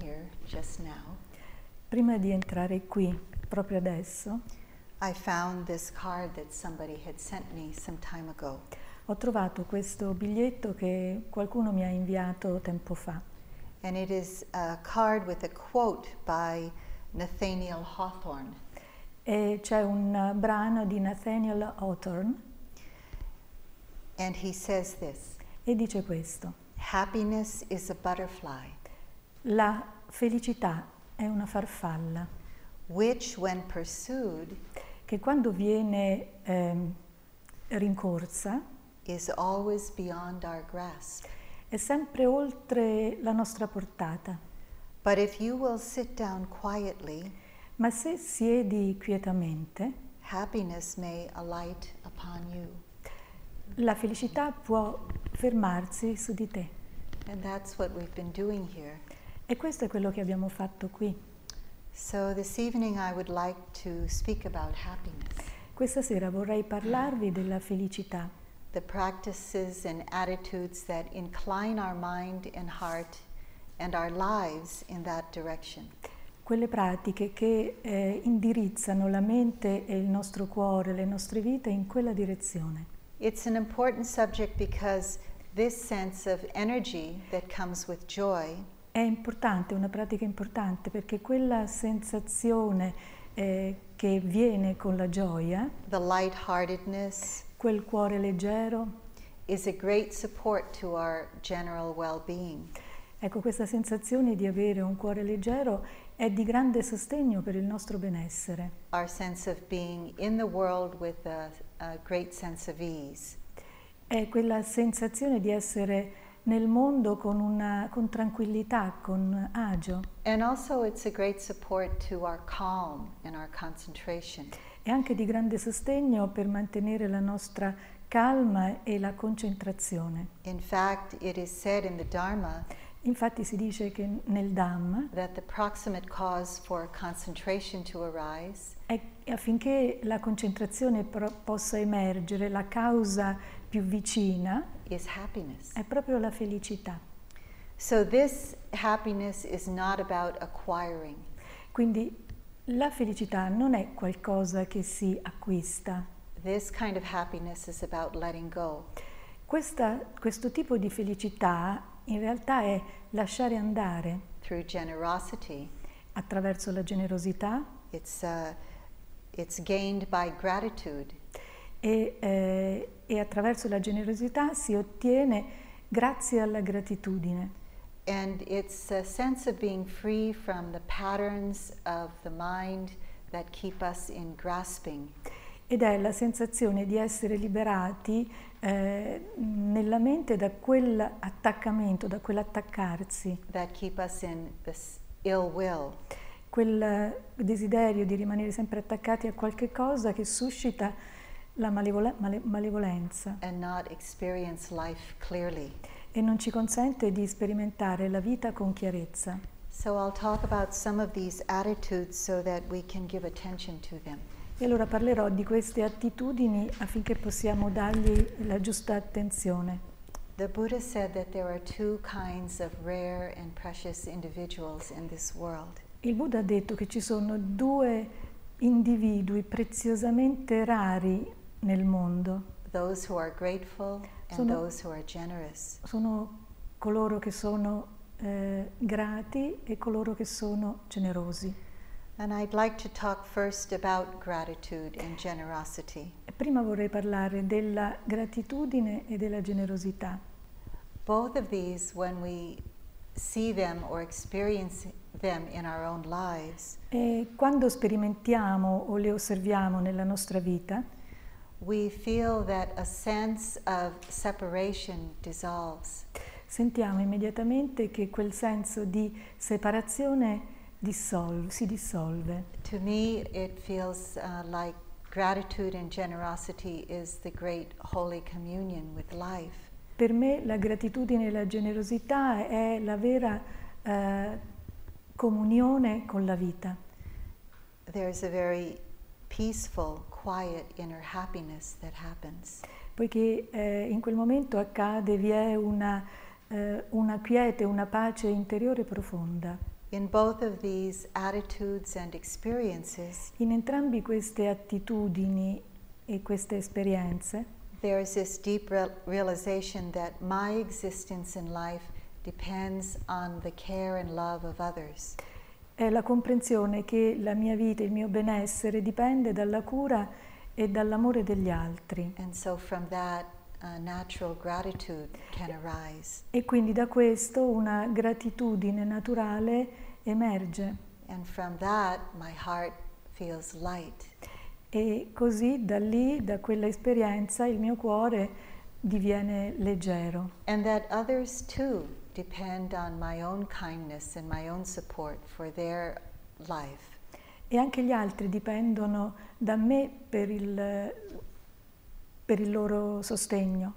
here, just now, Prima di entrare qui, proprio adesso, I found this card that somebody had sent me some time ago. ho trovato questo biglietto che qualcuno mi ha inviato tempo fa. And it is a card with a quote by Nathaniel Hawthorne. E c'è un brano di Nathaniel Hawthorne And he says this e dice questo. Happiness is a butterfly, La felicità è una farfalla which, when pursued, che quando viene ehm, rincorsa is always beyond our grasp. è sempre oltre la nostra portata. But if you will sit down quietly, Ma se siedi quietamente, happiness may alight upon you. la felicità può fermarsi su di te. E questo è quello che abbiamo fatto qui. So like Questa sera vorrei parlarvi della felicità, the practices and attitudes that incline our mind and heart and our lives in that direction. quelle pratiche che eh, indirizzano la mente e il nostro cuore, le nostre vite in quella direzione. It's an important subject because this sense of energy that comes with joy È importante, una pratica importante perché quella sensazione eh, che viene con la gioia, the lightheartedness quel cuore leggero, is a great support to our general well-being. ecco questa sensazione di avere un cuore leggero è di grande sostegno per il nostro benessere. Our sense of being in the world with a, a great sense of ease. È quella sensazione di essere nel mondo con, una, con tranquillità, con agio. And also it's a great support to our calm and our concentration. È anche di grande sostegno per mantenere la nostra calma e la concentrazione. In fact, it is said in the Dharma Infatti si dice che nel Dhamma that the proximate cause for concentration to arise è affinché la concentrazione possa emergere, la causa più vicina is happiness. è proprio la felicità. So this happiness is not about acquiring. Quindi la felicità non è qualcosa che si acquista. This kind of happiness is about letting go. Questa- questo tipo di felicità in realtà è lasciare andare Through generosity, attraverso la generosità it's, uh, it's gained by gratitude. E, eh, e attraverso la generosità si ottiene grazie alla gratitudine. And it's a sense of being free from the patterns of the mind that keep us in grasping. Ed è la sensazione di essere liberati eh, nella mente da quell'attaccamento, da quell'attaccarsi, that keep us in this ill will. quel desiderio di rimanere sempre attaccati a qualche cosa che suscita la malevole- male- malevolenza e non ci consente di sperimentare la vita con chiarezza. So I'll talk about some of these attitudes so that we can give attention to them. E allora parlerò di queste attitudini affinché possiamo dargli la giusta attenzione. The Buddha said that there are two kinds of rare and precious individuals in this world. Il Buddha ha detto che ci sono due individui preziosamente rari nel mondo. Those who are grateful and Sono- those who are generous. Sono coloro che sono eh, grati e coloro che sono generosi. And I'd like to talk first about gratitude and generosity. Prima vorrei parlare della gratitudine e della generosità. Both of these, when we see them or experience them in our own lives, E quando sperimentiamo o le osserviamo nella nostra vita, we feel that a sense of separation dissolves. sentiamo immediatamente che quel senso di separazione dissol- si dissolve. To me, it feels uh, like gratitude and generosity is the great Holy Communion with life. Per me la gratitudine e la generosità è la vera eh, comunione con la vita. There's a very peaceful, quiet inner happiness that happens. poiché eh, in quel momento accade, vi è una eh, una quiete, una pace interiore profonda. In both of these attitudes and experiences, In entrambi queste attitudini e queste esperienze there is this deep real- realization that my existence in life depends on the care and love of others. È la comprensione che la mia vita, il mio benessere dipende dalla cura e dall'amore degli altri. And so from that, uh. E quindi da questo una gratitudine naturale emerge And from that, my heart feels light. e così da lì, da quella esperienza, il mio cuore diviene leggero. And that others too depend on my own kindness and my own support for their life. E anche gli altri dipendono da me per il, per il loro sostegno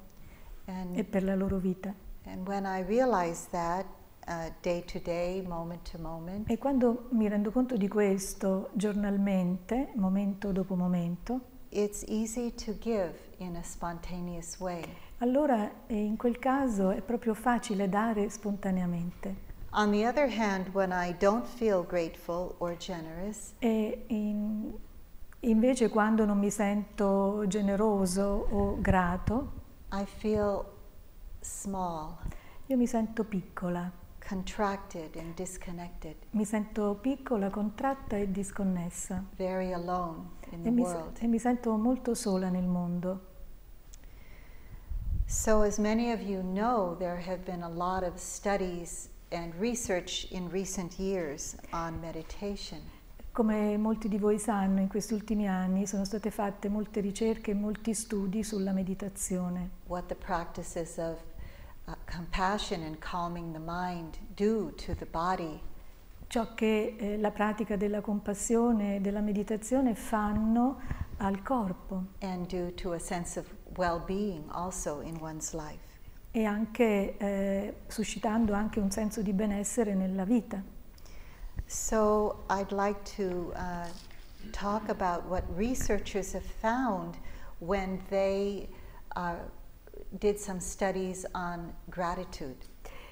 e And, per la loro vita. and when I realize that uh, day to day, moment to moment, E quando mi rendo conto di questo giornalmente, momento dopo momento, it's easy to give in a spontaneous way. Allora eh, in quel caso è proprio facile dare spontaneamente. On the other hand, when I don't feel grateful or generous, E in- invece quando non mi sento generoso o grato, I feel small, io mi sento piccola, contracted, and disconnected, mi sento piccola, contratta e disconnessa very alone in the e mi, se- world. e mi sento molto sola nel mondo. So, as many of you know, there have been a lot of studies and research in recent years on meditation. Come molti di voi sanno, in questi ultimi anni sono state fatte molte ricerche e molti studi sulla meditazione, what the practices of uh, compassion and calming the mind do to the body, ciò che eh, la pratica della compassione e della meditazione fanno al corpo. And do to a sense of well being also in one's life. e anche eh, suscitando anche un senso di benessere nella vita. So, I'd like to uh, talk about what researchers have found when they uh, did some studies on gratitude.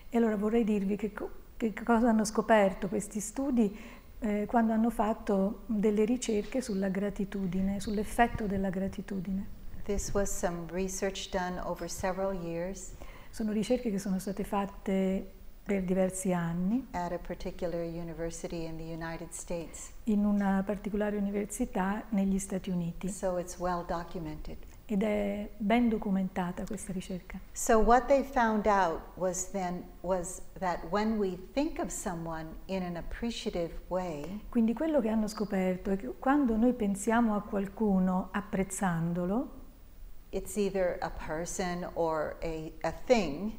E allora vorrei dirvi che, co- che cosa hanno scoperto questi studi eh, quando hanno fatto delle ricerche sulla gratitudine, sull'effetto della gratitudine. This was some research done over several years Sono ricerche che sono state fatte per diversi anni at a particular university in the United States. in una particolare università negli Stati Uniti So it's well documented. ed è ben documentata questa ricerca. So what they found out was then was that when we think of someone in an appreciative way, Quindi quello che hanno scoperto è che quando noi pensiamo a qualcuno apprezzandolo, it's either a person or a, a thing,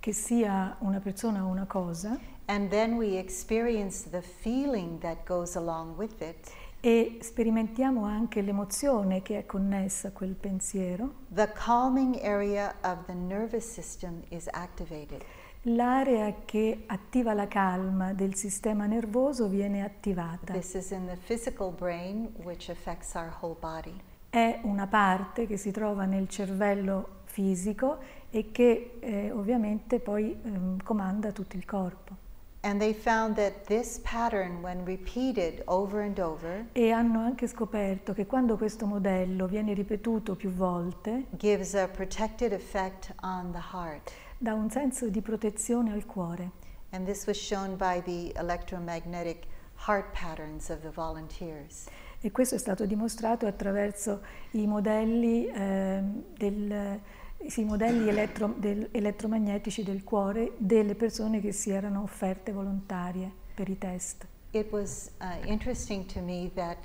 che sia una persona o una cosa, and then we experience the feeling that goes along with it, e sperimentiamo anche l'emozione che è connessa a quel pensiero, the calming area of the nervous system is activated. l'area che attiva la calma del sistema nervoso viene attivata. This is in the physical brain, which affects our whole body. È una parte che si trova nel cervello fisico e che eh, ovviamente poi ehm, comanda tutto il corpo. And they found that this pattern, when repeated over and over, E hanno anche scoperto che quando questo modello viene ripetuto più volte, gives a protected effect on the heart. dà un senso di protezione al cuore. And this was shown by the electromagnetic heart patterns of the volunteers. E questo è stato dimostrato attraverso i modelli, ehm, del- i modelli elettro- del- elettromagnetici del cuore delle persone che si erano offerte volontarie per i test. It was uh, interesting to me that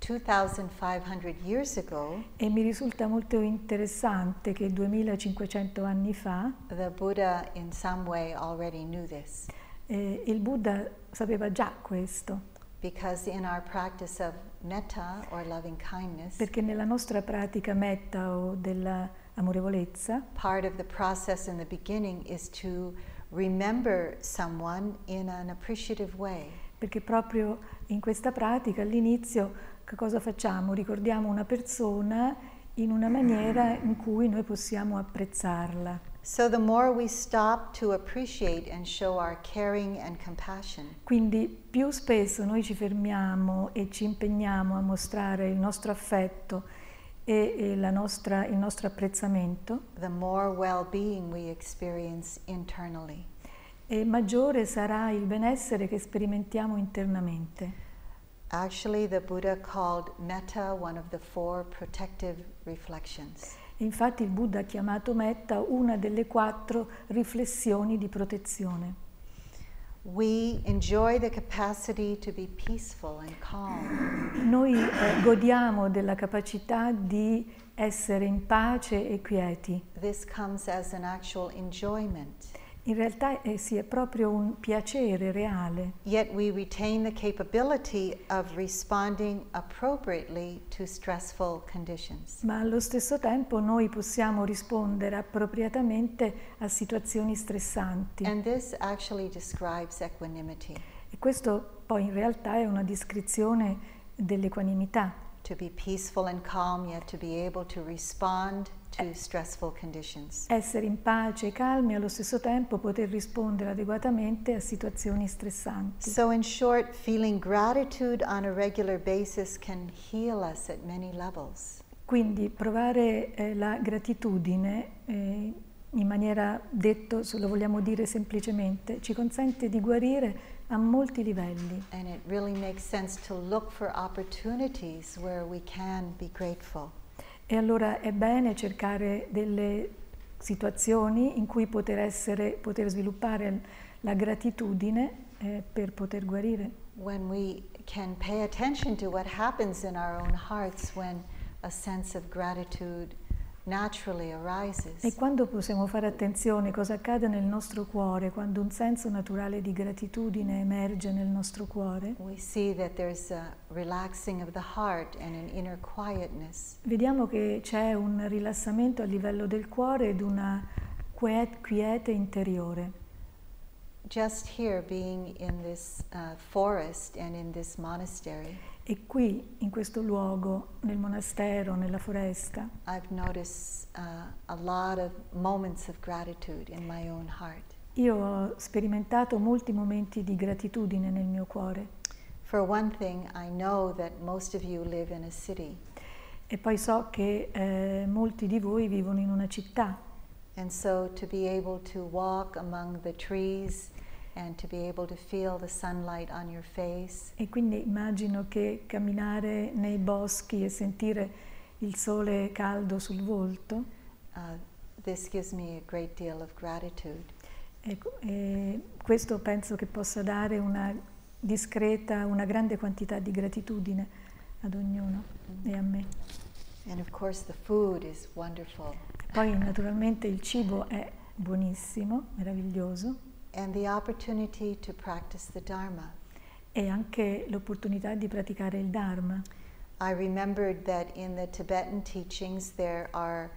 2,500 years ago, E mi risulta molto interessante che 2500 anni fa the Buddha in some way already knew this. eh, il Buddha sapeva già questo, Because in our practice of metta or loving kindness, perché nella nostra pratica metta o dell'amorevolezza, part of the process in the beginning is to remember someone in an appreciative way. perché proprio in questa pratica all'inizio che cosa facciamo? Ricordiamo una persona in una maniera in cui noi possiamo apprezzarla. So the more we stop to appreciate and show our caring and compassion, Quindi più spesso noi ci fermiamo e ci impegniamo a mostrare il nostro affetto e, e la nostra- il nostro apprezzamento, the more well-being we experience internally. e maggiore sarà il benessere che sperimentiamo internamente. Actually, the Buddha called metta one of the four protective reflections. Infatti il Buddha ha chiamato metta una delle quattro riflessioni di protezione. We enjoy the capacity to be peaceful and calm. Noi eh, godiamo della capacità di essere in pace e quieti. This comes as an actual enjoyment. In realtà eh, sì, è proprio un piacere reale, Yet we retain the capability of responding appropriately to stressful conditions. ma allo stesso tempo noi possiamo rispondere appropriatamente a situazioni stressanti. And this actually describes equanimity. E questo poi in realtà è una descrizione dell'equanimità, To be peaceful and calm, yet to be able to respond. Essere in pace e calmi e allo stesso tempo poter rispondere adeguatamente a situazioni stressanti. So, in short, feeling gratitude on a regular basis can heal us at many levels. Quindi provare eh, la gratitudine, eh, in maniera detto, se lo vogliamo dire semplicemente, ci consente di guarire a molti livelli. And it really makes sense to look for opportunities where we can be grateful. E allora è bene cercare delle situazioni in cui poter, essere, poter sviluppare la gratitudine eh, per poter guarire. When we can pay attention to what happens in our own hearts when a sense of gratitude E arises. quando possiamo fare attenzione a cosa accade nel nostro cuore, quando un senso naturale di gratitudine emerge nel nostro cuore, vediamo che c'è un rilassamento a livello del cuore ed una quie- quiete interiore. Just here, being in this uh, forest and in this monastery, E qui, in questo luogo, nel monastero, nella foresta, noticed uh, io ho sperimentato molti momenti di gratitudine nel mio cuore. For one thing, I know that most of you live in a city, E poi so che eh, molti di voi vivono in una città. And so to be able to walk among the trees and to be able to feel the sunlight on your face e quindi immagino che camminare nei boschi e sentire il sole caldo sul volto, uh, this gives me a great deal of gratitude. ecco, e questo penso che possa dare una discreta, una grande quantità di gratitudine ad ognuno e a me. And of course, the food is wonderful. Poi naturalmente il cibo è buonissimo, meraviglioso And the opportunity to practice the Dharma. e anche l'opportunità di praticare il Dharma. I remembered that in the Tibetan teachings there are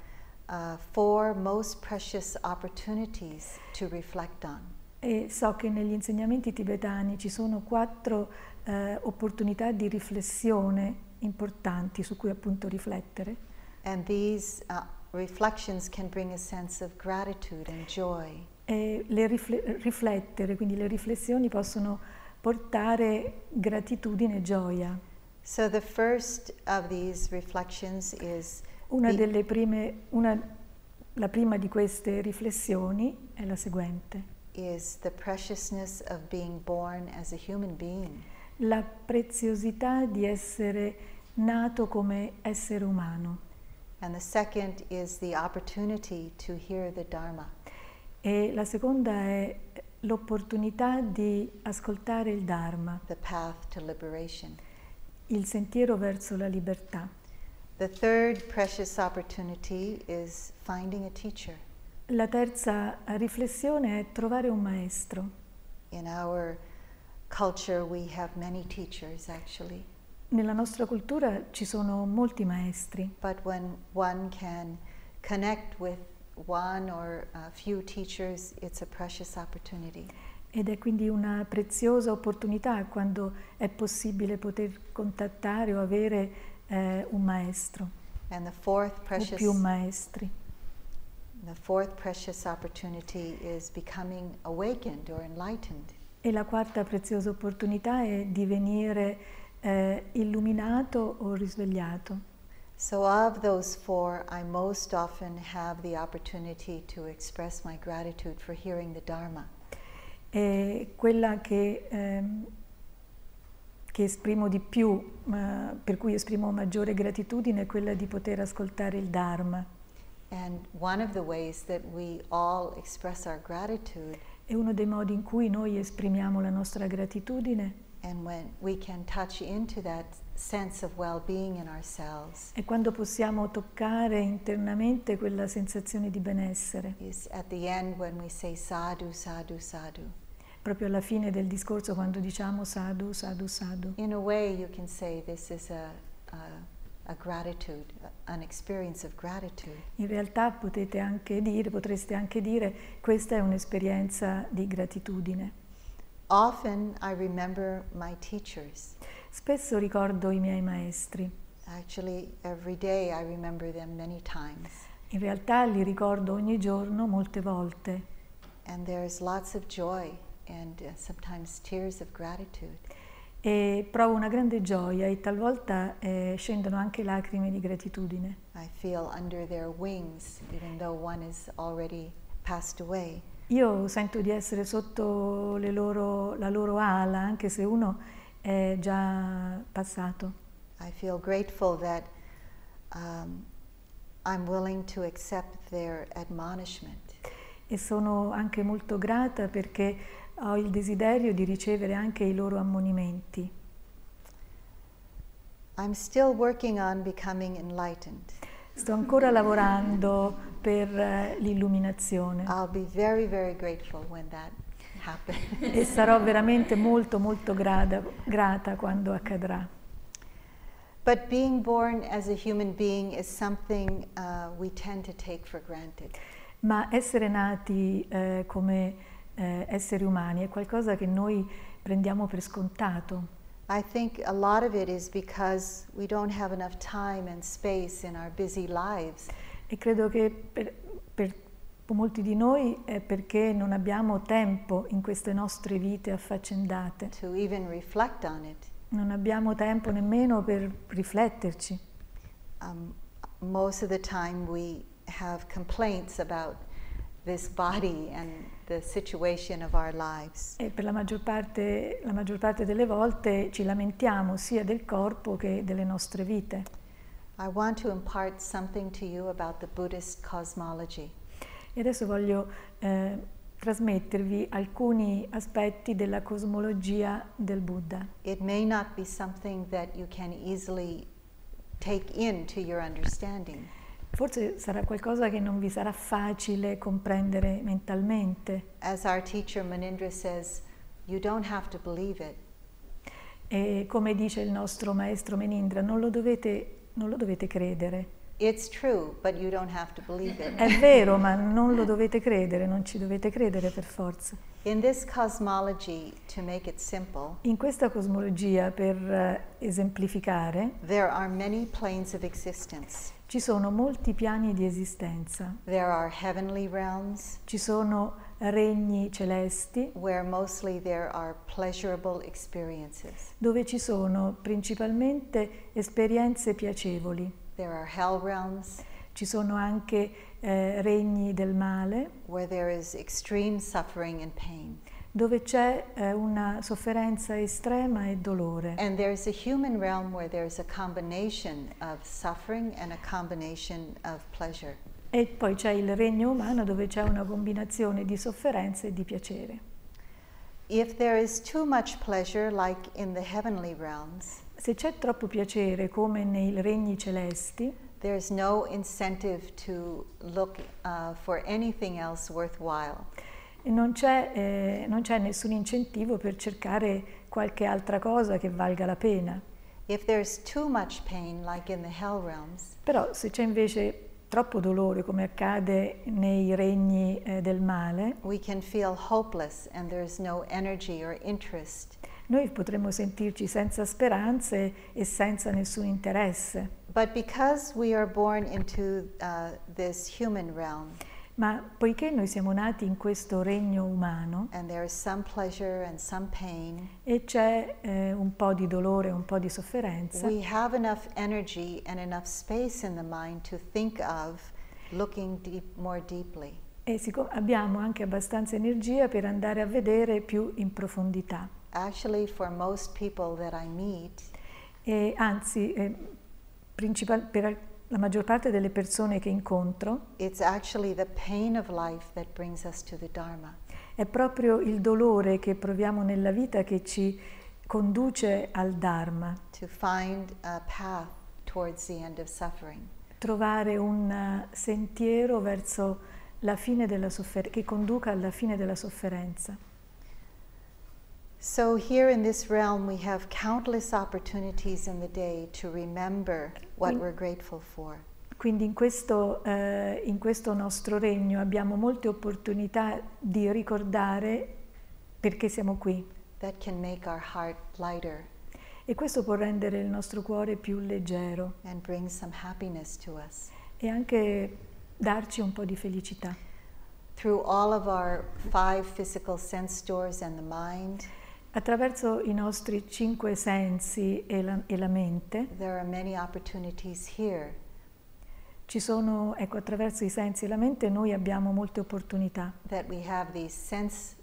uh, four most precious opportunities to reflect on. E so che negli insegnamenti tibetani ci sono quattro eh, opportunità di riflessione importanti su cui appunto riflettere And these uh, reflections can bring a sense of gratitude and joy. E le rifle- riflettere, quindi le riflessioni possono portare gratitudine e gioia. So the first of these reflections is Una delle prime, una- la prima di queste riflessioni è la seguente. is the preciousness of being born as a human being. La preziosità di essere nato come essere umano And the second is the opportunity to hear the Dharma. E la seconda è l'opportunità di ascoltare il Dharma, the path to liberation. il sentiero verso la libertà. The third precious opportunity is finding a teacher. La terza riflessione è trovare un maestro. In our culture, we have many teachers actually, Nella nostra cultura ci sono molti maestri, but when one can connect with one or a few teachers, it's a precious opportunity. ed è quindi una preziosa opportunità quando è possibile poter contattare o avere eh, un maestro And the fourth o precious più maestri. The fourth precious opportunity is becoming awakened or enlightened. E la quarta preziosa opportunità è divenire eh, illuminato o risvegliato. So, of those four, I most often have the opportunity to express my gratitude for hearing the Dharma. E quella che, ehm, che esprimo di più, ma per cui esprimo maggiore gratitudine, è quella di poter ascoltare il Dharma. And one of the ways that we all express our gratitude È uno dei modi in cui noi esprimiamo la nostra gratitudine and when we can touch into that sense of well-being in ourselves è quando possiamo toccare internamente quella sensazione di benessere. is at the end when we say sadhu, sadhu, sadhu. Proprio alla fine del discorso quando diciamo sadhu, sadhu, sadhu. In a way, you can say this is a, a, a gratitude, an experience of gratitude. In realtà potete anche dire, potreste anche dire, questa è un'esperienza di gratitudine. Often I remember my teachers. Spesso ricordo i miei maestri, Actually, every day I remember them many times. in realtà li ricordo ogni giorno molte volte And there's lots of joy and uh, sometimes tears of gratitude. e provo una grande gioia e talvolta eh, scendono anche lacrime di gratitudine. I feel under their wings, even though one is already passed away. Io sento di essere sotto loro- la loro ala, anche se uno è già passato. I feel grateful that um, I'm willing to accept their admonishment. E sono anche molto grata perché ho il desiderio di ricevere anche i loro ammonimenti. I'm still working on becoming enlightened. Sto ancora lavorando per eh, l'illuminazione I'll be very, very grateful when that. E sarò veramente molto molto grada- grata quando accadrà. but being born as a human being is something uh, we tend to take for granted. Ma essere nati eh, come eh, esseri umani è qualcosa che noi prendiamo per scontato. I think a lot of it is because we don't have enough time and space in our busy lives E credo che per, per molti di noi è perché non abbiamo tempo in queste nostre vite affaccendate, to even reflect on it. non abbiamo tempo nemmeno per rifletterci. Um, most of the time, we have complaints about this body and the situation of our lives. E per la maggior, parte, la maggior parte delle volte ci lamentiamo sia del corpo che delle nostre vite. I want to impart something to you about the Buddhist cosmology. E adesso voglio eh, trasmettervi alcuni aspetti della cosmologia del Buddha. It may not be something that you can easily take into your understanding, Forse sarà qualcosa che non vi sarà facile comprendere mentalmente. as our teacher Manindra says, you don't have to believe it. E come dice il nostro maestro Menindra, non lo dovete, non lo dovete credere. It's true, but you don't have to believe it. È vero, ma non lo dovete credere, non ci dovete credere per forza. In this cosmology, to make it simple, In questa cosmologia, per eh, esemplificare, there are many planes of existence. ci sono molti piani di esistenza. There are heavenly realms Ci sono regni celesti where mostly there are pleasurable experiences. dove ci sono principalmente esperienze piacevoli. There are hell realms Ci sono anche eh, regni del male where there is extreme suffering and pain. dove c'è eh, una sofferenza estrema e dolore. And there's a human realm where there's a combination of suffering and a combination of pleasure. E poi c'è il regno umano dove c'è una combinazione di sofferenza e di piacere. If there is too much pleasure, like in the heavenly realms, Se c'è troppo piacere come nei regni celesti, there's no incentive to look uh, for anything else worthwhile. non c'è, eh, non c'è nessun incentivo per cercare qualche altra cosa che valga la pena. If there's too much pain, like in the hell realms, Però se c'è invece troppo dolore come accade nei regni eh, del male, we can feel hopeless and there's no energy or interest. Noi potremmo sentirci senza speranze e senza nessun interesse. But because we are born into uh, this human realm, Ma poiché noi siamo nati in questo regno umano and there is some pleasure and some pain, e c'è eh, un po' di dolore, un po' di sofferenza, we have enough energy and enough space in the mind to think of looking deep, more deeply. e abbiamo anche abbastanza energia per andare a vedere più in profondità. Actually, for most people that I meet, E anzi, eh, per la maggior parte delle persone che incontro, it's actually the pain of life that brings us to the Dharma. è proprio il dolore che proviamo nella vita che ci conduce al Dharma, to find a path towards the end of suffering. trovare un eh, sentiero verso la fine della soffer- che conduca alla fine della sofferenza. So, here in this realm, we have countless opportunities in the day to remember what we're grateful for. Quindi in questo, eh, in questo nostro regno abbiamo molte opportunità di ricordare perché siamo qui That can make our heart lighter e questo può rendere il nostro cuore più leggero and bring some happiness to us. e anche darci un po' di felicità. Through all of our five physical sense doors and the mind, Attraverso i nostri cinque sensi e la, e la mente ci sono, ecco, attraverso i sensi e la mente noi abbiamo molte opportunità. That we have these sense,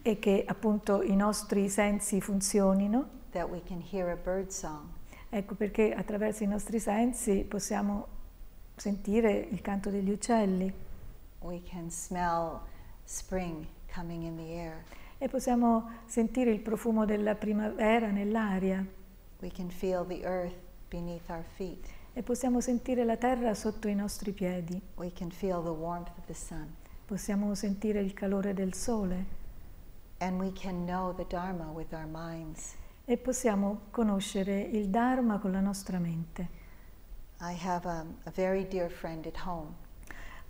e che appunto i nostri sensi funzionino. that we can hear a bird song, Ecco perché attraverso i nostri sensi possiamo sentire il canto degli uccelli. We can smell spring coming in the air, e possiamo sentire il profumo della primavera nell'aria. We can feel the earth beneath our feet, e possiamo sentire la terra sotto i nostri piedi, we can feel the warmth of the sun, possiamo sentire il calore del sole. And we can know the Dharma with our minds. e possiamo conoscere il Dharma con la nostra mente. I have a, a very dear friend at home,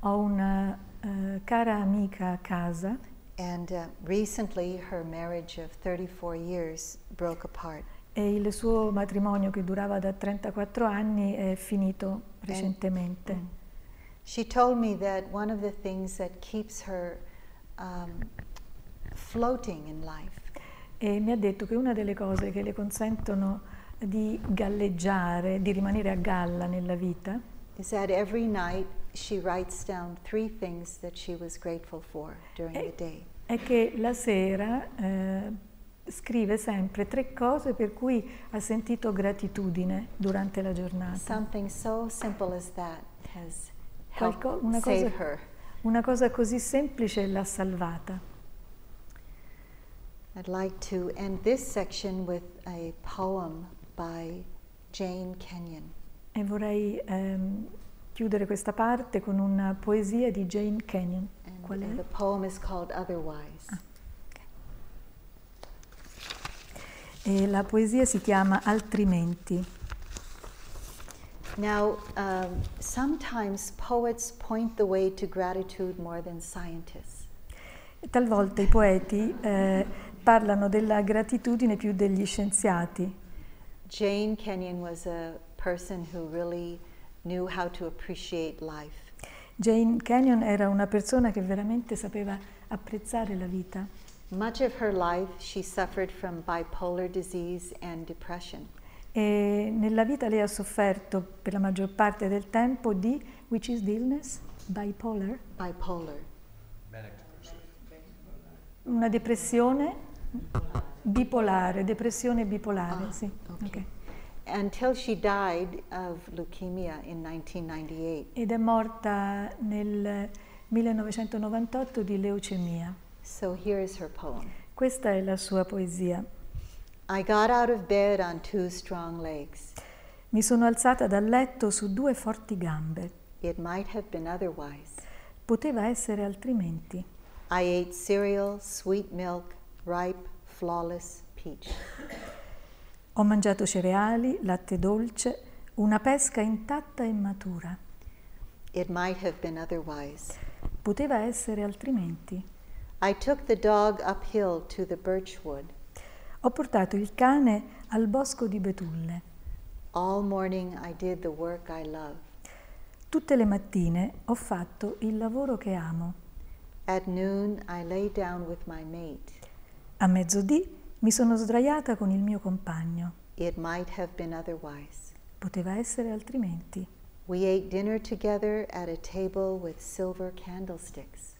Ho una eh, cara amica a casa and uh, recently her marriage of 34 years broke apart. e il suo matrimonio che durava da 34 anni è finito recentemente. Mm. She told me that one of the things that keeps her um, floating in life E mi ha detto che una delle cose che le consentono di galleggiare, di rimanere a galla nella vita, is that every night she writes down three things that she was grateful for during the day. È che la sera eh, scrive sempre tre cose per cui ha sentito gratitudine durante la giornata. Something so simple as that has Qualco- helped una save cosa- her. Una cosa così semplice l'ha salvata. I'd like to end this section with a poem by Jane Kenyon. E vorrei ehm, chiudere questa parte con una poesia di Jane Kenyon. Qual è? the poem is called Otherwise. Ah. E la poesia si chiama Altrimenti. Now, um, sometimes poets point the way to gratitude more than scientists. Talvolta i poeti eh, parlano della gratitudine più degli scienziati. Jane Kenyon was a person who really knew how to appreciate life. Jane Kenyon era una persona che veramente sapeva apprezzare la vita. Much of her life, she suffered from bipolar disease and depression. E nella vita lei ha sofferto per la maggior parte del tempo di, which is the illness? Bipolar? Bipolar. Una depressione bipolare, depressione bipolare, Ah, sì. ok. ok. Until she died of leukemia in 1998. Ed è morta nel 1998 di leucemia. So here is her poem. Questa è la sua poesia. I got out of bed on two strong legs. Mi sono alzata dal letto su due forti gambe. It might have been otherwise. Poteva essere altrimenti. I ate cereal, sweet milk, ripe, flawless peach. Ho mangiato cereali, latte dolce, una pesca intatta e matura. It might have been otherwise. Poteva essere altrimenti. I took the dog uphill to the birch wood. Ho portato il cane al bosco di betulle. All morning I did the work I love. Tutte le mattine ho fatto il lavoro che amo. At noon, I lay down with my mate. A mezzodì mi sono sdraiata con il mio compagno. It might have been otherwise. Poteva essere altrimenti. We ate dinner together at a table with silver candlesticks.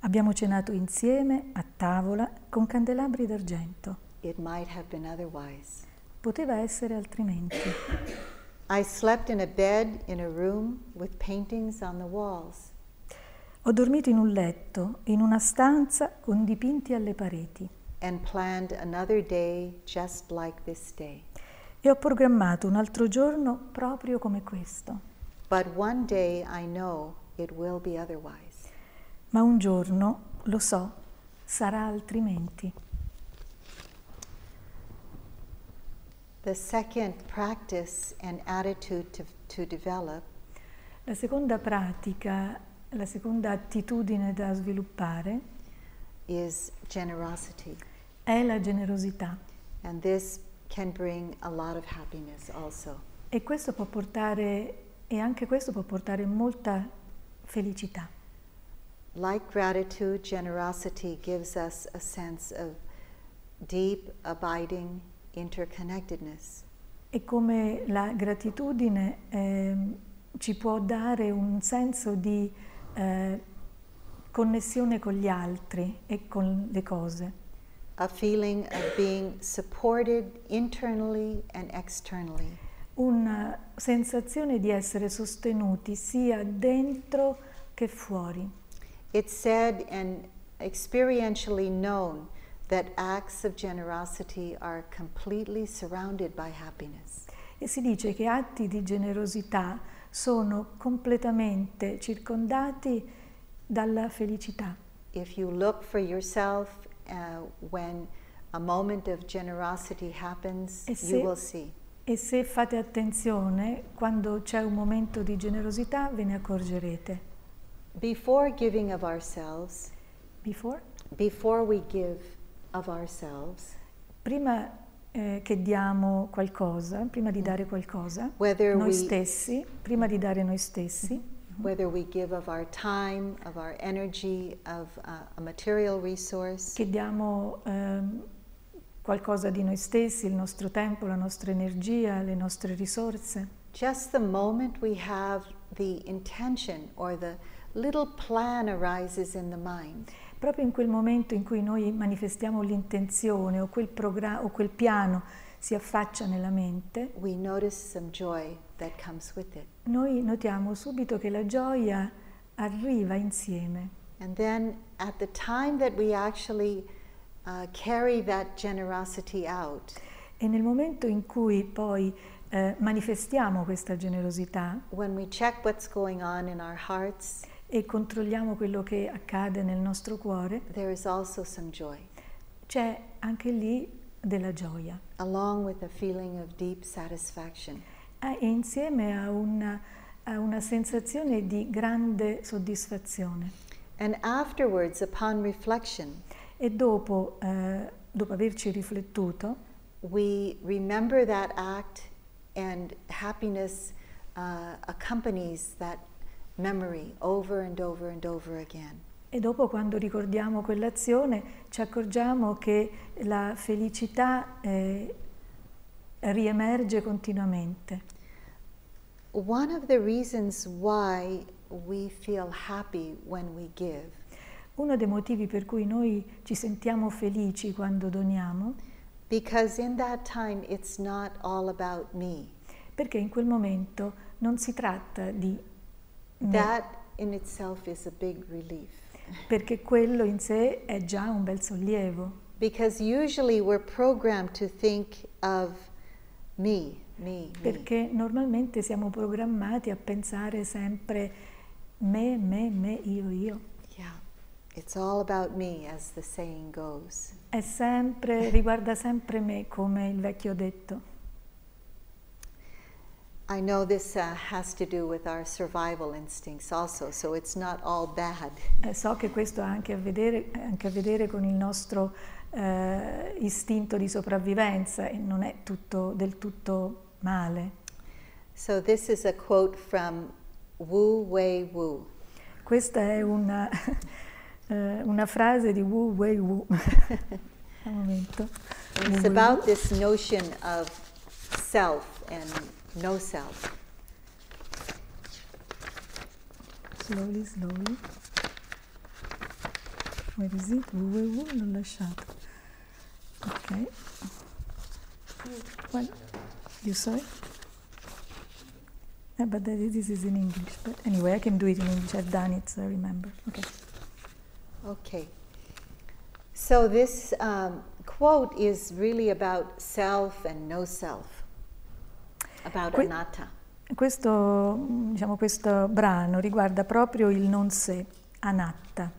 Abbiamo cenato insieme a tavola con candelabri d'argento. It might have been otherwise. Poteva essere altrimenti. I slept in a bed in a room with paintings on the walls. Ho dormito in un letto, in una stanza con dipinti alle pareti and planned another day just like this day. e ho programmato un altro giorno proprio come questo. But one day I know it will be otherwise. Ma un giorno, lo so, sarà altrimenti. The second practice and attitude to, to develop La seconda pratica, la seconda attitudine da sviluppare is generosity. È la generosità And this can bring a lot of happiness also. e questo può portare e anche questo può portare molta felicità. Like gratitude, generosity gives us a sense of deep, abiding interconnectedness. E come la gratitudine ehm, ci può dare un senso di eh, connessione con gli altri e con le cose, a feeling of being supported internally and externally. una sensazione di essere sostenuti sia dentro che fuori. It's said and experientially known that acts of generosity are completely surrounded by happiness. E si dice che atti di generosità sono completamente circondati dalla felicità. If you look for yourself uh, when a moment of generosity happens, E you se- will see. E se fate attenzione, quando c'è un momento di generosità ve ne accorgerete. Before giving of ourselves, Before? before we give of ourselves, Prima eh, che diamo qualcosa, prima di dare qualcosa, whether noi we stessi, prima di dare noi stessi, whether we give of our time, of our energy, of a material resource, che diamo ehm, qualcosa di noi stessi, il nostro tempo, la nostra energia, le nostre risorse. just the moment we have the intention or the little plan arises in the mind, Proprio in quel momento in cui noi manifestiamo l'intenzione o quel, o quel piano si affaccia nella mente, we notice some joy noi notiamo subito che la gioia arriva insieme. And then at the time that we actually uh, carry that generosity out, E nel momento in cui poi eh, manifestiamo questa generosità when we check what's going on in our hearts, e controlliamo quello che accade nel nostro cuore, there is also some joy, c'è anche lì della gioia. along with a feeling of deep satisfaction. E insieme a una, a una sensazione di grande soddisfazione. And afterwards, upon reflection, E dopo, eh, dopo averci riflettuto, we remember that act, and happiness uh, accompanies that memory over and over and over again. e dopo quando ricordiamo quell'azione ci accorgiamo che la felicità eh, riemerge continuamente. One of the reasons why we feel happy when we give Uno dei motivi per cui noi ci sentiamo felici quando doniamo, because in that time it's not all about me. perché in quel momento non si tratta di me, That in itself is a big relief. perché quello in sé è già un bel sollievo, Because usually we're programmed to think of me, me, me. perché normalmente siamo programmati a pensare sempre me, me, me, io, io. Yeah. It's all about me, as the saying goes. È sempre, riguarda sempre me, come il vecchio detto. I know this uh, has to do with our survival instincts also, so it's not all bad. Eh, so che questo ha anche a vedere, anche a vedere con il nostro eh, istinto di sopravvivenza e non è tutto, del tutto male. So this is a quote from Wu Wei Wu. Questa è una, eh, una frase di Wu Wei Wu. Un momento. And it's about this notion of self and no self. Slowly, slowly. Where is it? Wu Wei Wu l'ho lasciato. Ok. Well, you saw it? Yeah, but this is in English. But anyway, I can do it in English. I've done it, so I remember. Okay. Okay. So this um, quote is really about self and no self, about Que- anatta. Questo, diciamo, questo brano riguarda proprio il non sé, anatta.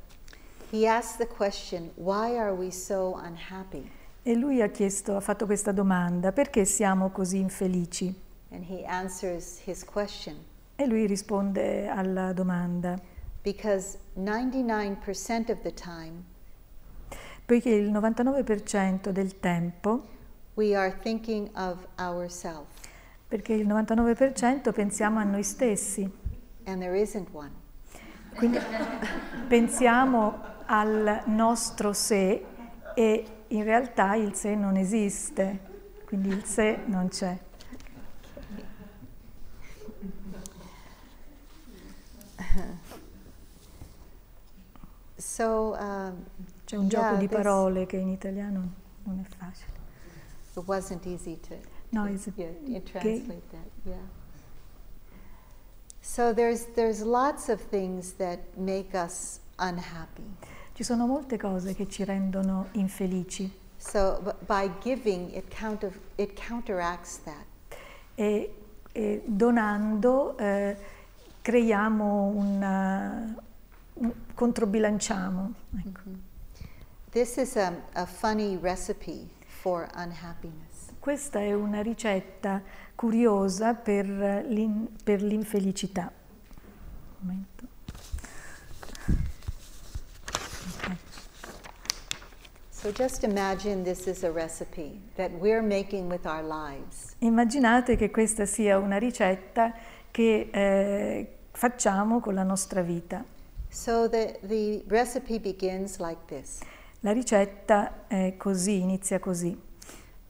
He asks the question, why are we so unhappy? E lui ha chiesto, ha fatto questa domanda, perché siamo così infelici? E lui risponde alla domanda, because 99% of the time poiché il 99% del tempo, perché il 99% pensiamo a noi stessi, quindi pensiamo al nostro sé e in realtà il sé non esiste, quindi il sé non c'è. So um, C'è un gioco Yeah, di this- parole che in italiano non è facile. it wasn't easy to, No, to- yeah, gay- translate that. Yeah. So there's there's lots of things that make us unhappy. Ci sono molte cose che ci rendono infelici So by giving, it counter it counteracts that. e, e donando eh, creiamo una, un, controbilanciamo. Ecco. This is a, a funny recipe for unhappiness. Questa è una ricetta curiosa per, per l'infelicità. Un momento. So just imagine this is a recipe that we're making with our lives. Immaginate che questa sia una ricetta che eh, facciamo con la nostra vita. So the, the recipe begins like this. La ricetta è così, inizia così.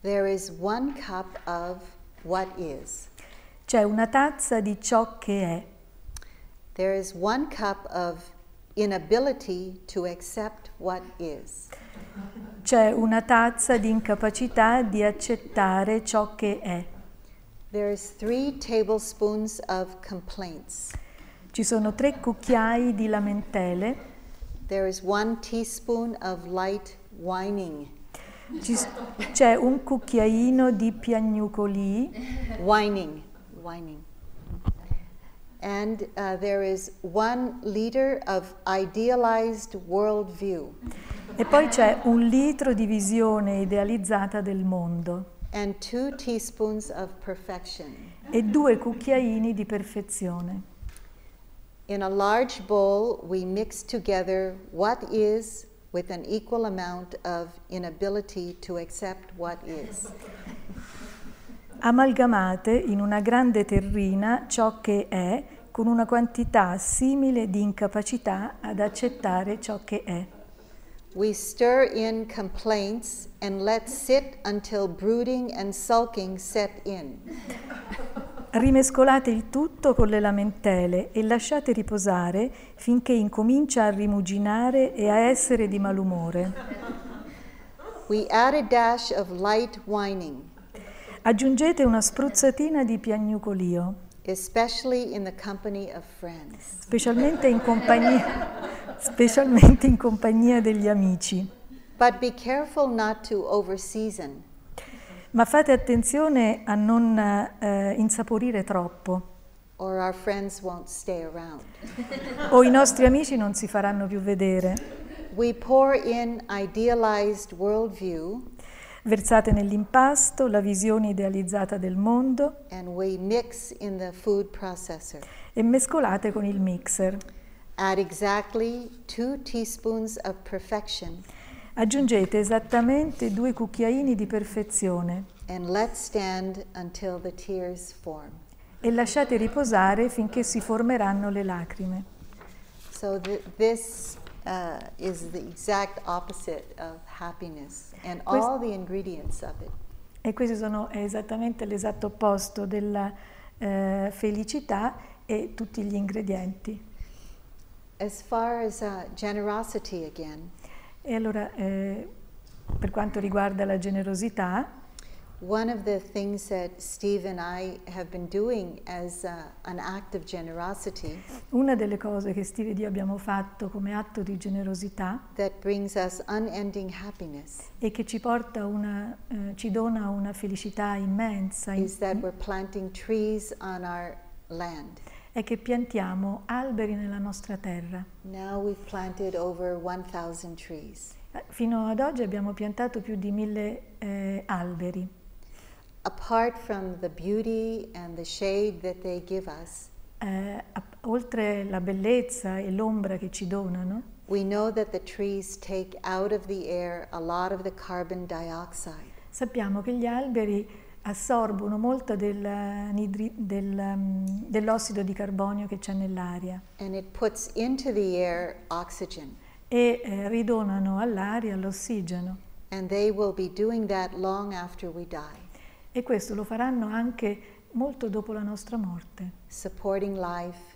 There is one cup of what is. C'è una tazza di ciò che è, There is one cup of inability to accept what is. c'è una tazza di incapacità di accettare ciò che è. There is three tablespoons of complaints. Ci sono tre cucchiai di lamentele, There is one teaspoon of light whining. c'è un cucchiaino di piagnucoli, Whining, whining. And uh, there is one liter of idealized worldview e poi c'è un litro di visione idealizzata del mondo and two teaspoons of perfection. e due cucchiaini di perfezione. In a large bowl, we mix together what is with an equal amount of inability to accept what is. Amalgamate in una grande terrina ciò che è con una quantità simile di incapacità ad accettare ciò che è. We stir in complaints and let sit until brooding and sulking set in. Rimescolate il tutto con le lamentele e lasciate riposare finché incomincia a rimuginare e a essere di malumore. We add a dash of light whining, Aggiungete una spruzzatina di piagnucolio, specialmente in compagnia, specialmente in compagnia degli amici. But be careful not to overseason. Ma fate attenzione a non eh, insaporire troppo, o i nostri amici non si faranno più vedere. We pour in idealized worldview Versate nell'impasto la visione idealizzata del mondo e mescolate con il mixer. Exactly Aggiungete esattamente due cucchiaini di perfezione e lasciate riposare finché si formeranno le lacrime. So th- this uh, is the exact opposite of happiness and all the ingredients of it. E questo sono, è esattamente l'esatto opposto della eh, felicità e tutti gli ingredienti. As far as uh, generosity again, E allora, eh, per quanto riguarda la generosità, one of the things that Steve and I have been doing as uh, an act of generosity una delle cose che Steve ed io abbiamo fatto come atto di generosità that brings us unending happiness e che ci porta una, eh, ci dona una felicità immensa is that we're planting trees on our land. è che piantiamo alberi nella nostra terra. Now we've planted over 1,000 trees. Eh, Fino ad oggi abbiamo piantato più di mille eh, alberi. Apart from the beauty and the shade that they give us, Eh, oltre la bellezza e l'ombra che ci donano, we know that the trees take out of the air a lot of the carbon dioxide. sappiamo che gli alberi assorbono molto del, del, um, dell'ossido di carbonio che c'è nell'aria And it puts into the air oxygen. e eh, ridonano all'aria l'ossigeno. And they will be doing that long after we die, E questo lo faranno anche molto dopo la nostra morte, supporting life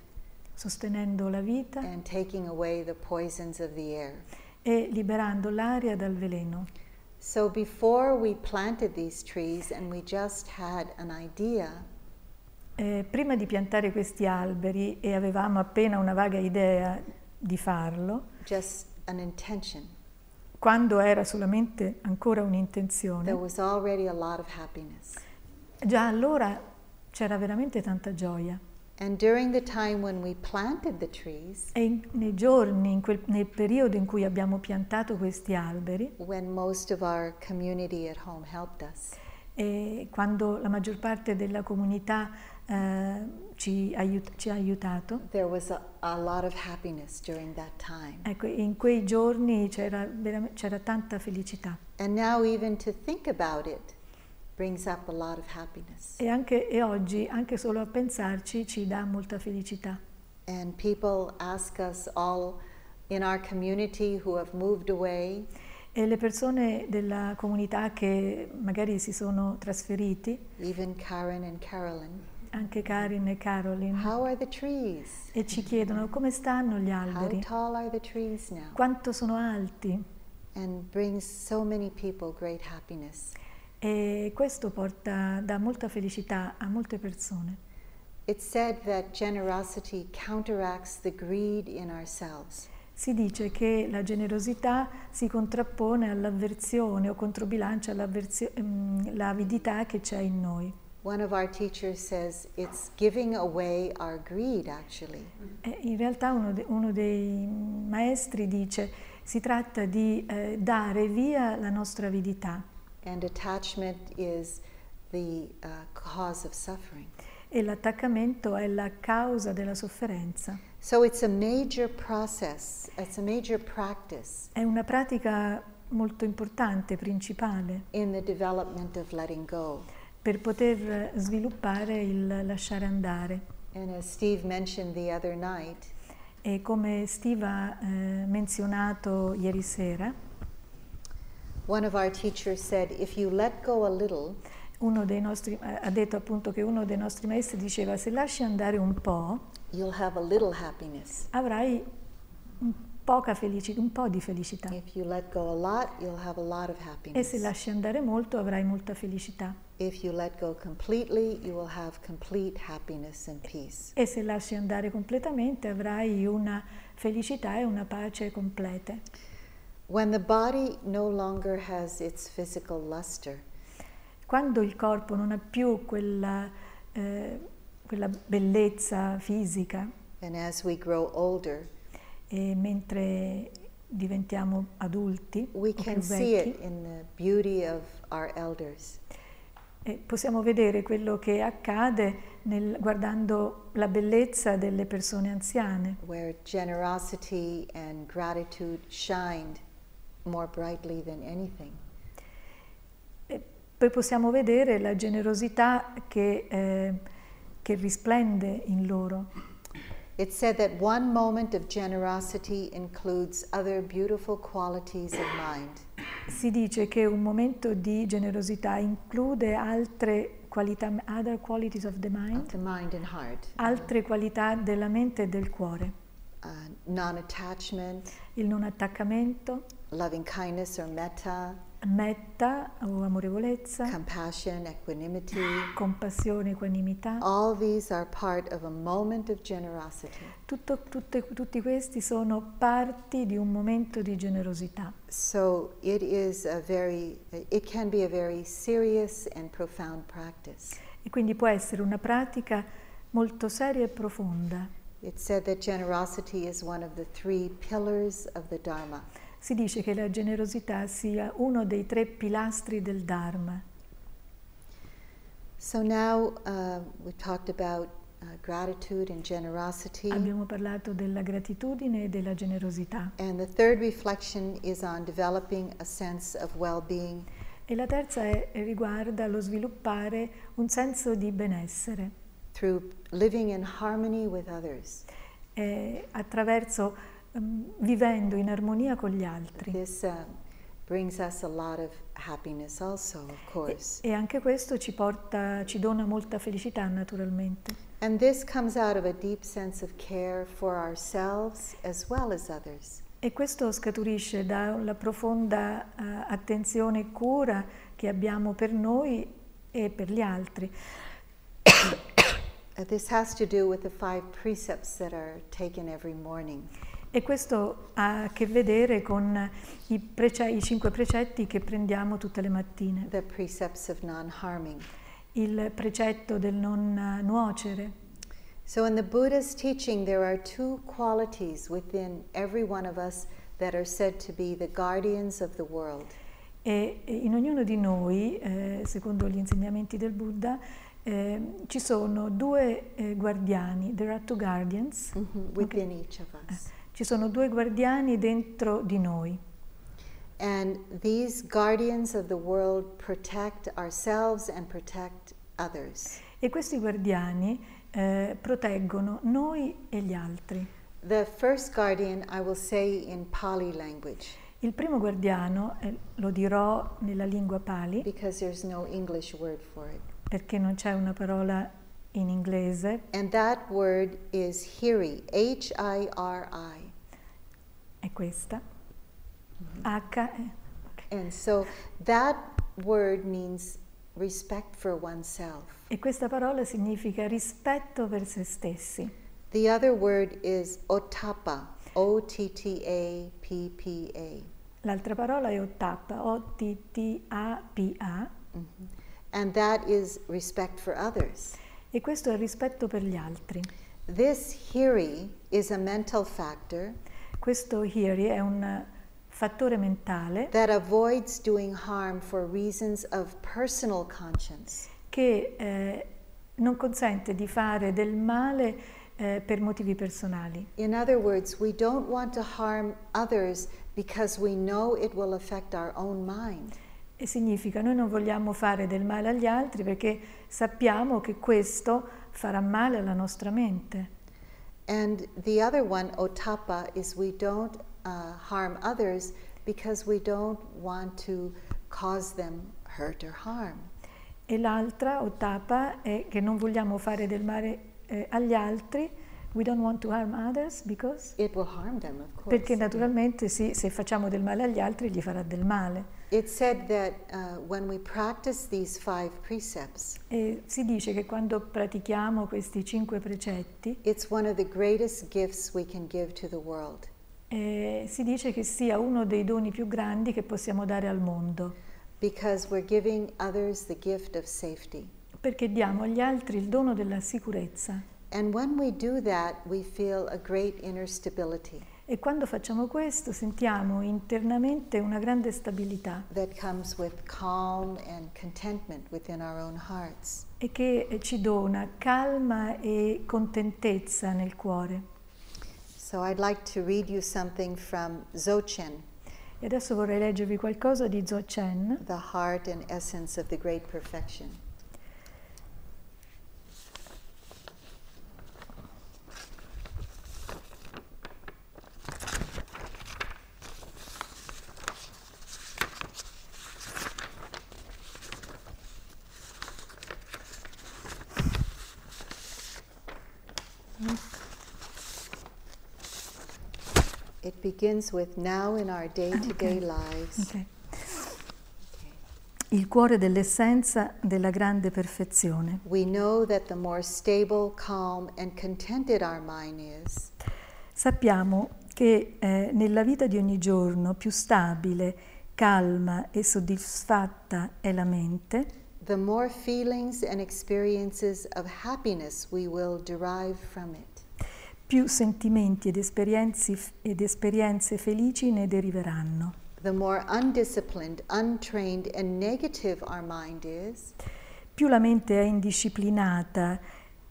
sostenendo la vita and taking away the poisons of the air. e liberando l'aria dal veleno. So before we planted these trees and we just had an idea, Eh, prima di piantare questi alberi e avevamo appena una vaga idea di farlo, just an intention, quando era solamente ancora un'intenzione, già allora c'era veramente tanta gioia. Trees, E nei giorni, in quel- nel periodo in cui abbiamo piantato questi alberi, us, quando la maggior parte della comunità eh, ci, aiut- ci ha aiutato, there was a, a lot of happiness during that time. ecco, in quei giorni c'era, c'era tanta felicità. And now, even to think about it brings up a lot of happiness. E, anche, e oggi, anche solo a pensarci, ci dà molta felicità. And people ask us all in our community who have moved away, E le persone della comunità che magari si sono trasferiti, even Karen and Carolyn, anche Karin e Caroline, e ci chiedono come stanno gli alberi, quanto sono alti. So. E questo porta, dà molta felicità a molte persone. Si dice che la generosità si contrappone all'avversione o controbilancia ehm, l'avidità che c'è in noi. One of our teachers says it's giving away our greed, actually. E in realtà uno, de- uno dei maestri dice si tratta di eh, dare via la nostra avidità And attachment is the uh, cause of suffering. e l'attaccamento è la causa della sofferenza. So it's a major process, it's a major practice È una pratica molto importante, principale, in the development of letting go. Per poter sviluppare il lasciare andare. Night, E come Steve ha eh, menzionato ieri sera, said, little, uno dei nostri, eh, ha detto appunto che uno dei nostri maestri diceva se lasci andare un po', avrai un, poca felici- un po' di felicità. Lot, E se lasci andare molto avrai molta felicità. E se lasci andare completamente avrai una felicità e una pace complete. When the body no longer has its physical luster, Quando il corpo non ha più quella, eh, quella bellezza fisica and as we grow older, e mentre diventiamo adulti we can see it in the beauty of our elders. eh, possiamo vedere quello che accade nel- guardando la bellezza delle persone anziane, where generosity and gratitude shined more brightly than anything. E poi possiamo vedere la generosità che, eh, che risplende in loro. It said that one moment of generosity includes other beautiful qualities of mind. Si dice che un momento di generosità include altre qualità, other qualities of the Of mind, the mind and heart. altre qualità della mente e del cuore. Uh, non attachment, Il non attaccamento, loving kindness or metta, metta o amorevolezza, compassion, equanimity. compassione, equanimità. All these are part of a moment of generosity. Tutto- tutte- tutti questi sono parti di un momento di generosità. So it is a very, it can be a very serious and profound practice. E quindi può essere una pratica molto seria e profonda. It's said that generosity is one of the three pillars of the Dharma. Si dice che la generosità sia uno dei tre pilastri del Dharma. So now uh, we talked about uh, gratitude and generosity. Abbiamo parlato della gratitudine e della generosità. And the third reflection is on developing a sense of well being. E la terza è- riguarda lo sviluppare un senso di benessere through living in harmony with others. eh, attraverso mm, vivendo in armonia con gli altri. This um, brings us a lot of happiness, also, of E, course. e anche questo ci porta, ci dona molta felicità naturalmente. And this comes out of a deep sense of care for ourselves as well as others. E questo scaturisce dalla profonda eh, attenzione e cura che abbiamo per noi e per gli altri. Uh, this has to do with the five precepts that are taken every morning. E questo ha a che vedere con i, prece- i cinque precetti che prendiamo tutte le mattine. The precepts of non harming. Il precetto del non eh, nuocere. So, in the Buddha's teaching, there are two qualities within every one of us that are said to be the guardians of the world. E in ognuno di noi, eh, secondo gli insegnamenti del Buddha, eh, ci sono due eh, guardiani, there are two guardians, Mhm, within each of us. Ci sono due guardiani dentro di noi. And these guardians of the world protect ourselves and protect others. E questi guardiani eh, proteggono noi e gli altri. The first guardian, I will say in Pali language, Il primo guardiano, eh, lo dirò nella lingua Pali, because there's no English word for it. perché non c'è una parola in inglese, And that word is Hiri, H I R I. è questa. H, eh, ok. And so that word means respect for oneself. E questa parola significa rispetto per se stessi. The other word is Otapa, O T T A P P A. L'altra parola è ottappa, O-T-T-A-P-A, And that is respect for others. e questo è il rispetto per gli altri. This hiri is a mental factor Questo hiri è un fattore mentale that avoids doing harm for reasons of personal conscience. che eh, non consente di fare del male eh, per motivi personali. In other words, we don't want to harm others because we know it will affect our own mind. E significa noi non vogliamo fare del male agli altri perché sappiamo che questo farà male alla nostra mente. And the other one, otapa, is we don't uh, harm others because we don't want to cause them hurt or harm. E l'altra, ottapa, è che non vogliamo fare del male eh, agli altri. We don't want to harm others because? It will harm them, of course. Perché naturalmente sì, se facciamo del male agli altri gli farà del male. It's said that uh, when we practice these five precepts, E si dice che quando pratichiamo questi cinque precetti, it's one of the greatest gifts we can give to the world. eh, si dice che sia uno dei doni più grandi che possiamo dare al mondo, Because we're giving others the gift of safety. perché diamo agli altri il dono della sicurezza. And when we do that, we feel a great inner stability E quando facciamo questo sentiamo internamente una grande stabilità e che ci dona calma e contentezza nel cuore. So like E adesso vorrei leggervi qualcosa di Dzogchen, the heart and essence of the great perfection. Begins with now in our day to day lives. Ok. Il cuore dell'essenza della grande perfezione. We know that the more stable, calm, and contented our mind is, Sappiamo che eh, nella vita di ogni giorno più stabile, calma e soddisfatta è la mente, the more feelings and experiences of happiness we will derive from it. Più sentimenti ed esperienze, ed esperienze felici ne deriveranno. The more undisciplined, untrained, and negative our mind is, Più la mente è indisciplinata,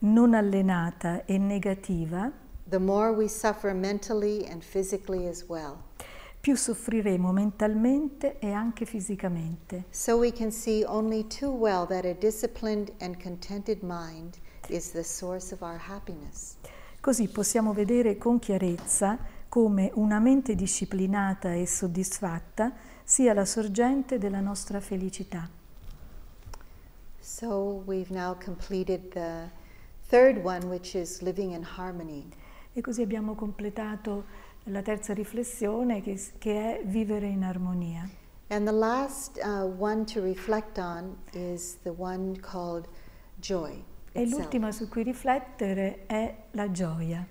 non allenata e negativa, the more we suffer mentally and physically as well. più soffriremo mentalmente e anche fisicamente. So we can see only too well that a disciplined and contented mind is the source of our happiness. Così possiamo vedere con chiarezza come una mente disciplinata e soddisfatta sia la sorgente della nostra felicità. So we've now completed the third one, which is living in harmony. E così abbiamo completato la terza riflessione che, che è vivere in armonia. And the last uh, one to reflect on is the one called joy. E l'ultima su cui riflettere è la gioia.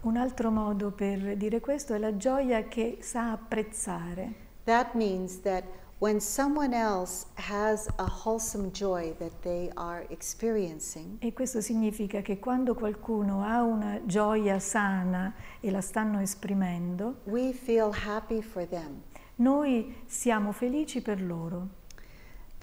Un altro modo per dire questo è la gioia che sa apprezzare. That means that when someone else has a wholesome joy that they are experiencing, E questo significa che quando qualcuno ha una gioia sana e la stanno esprimendo, we feel happy for them. noi siamo felici per loro.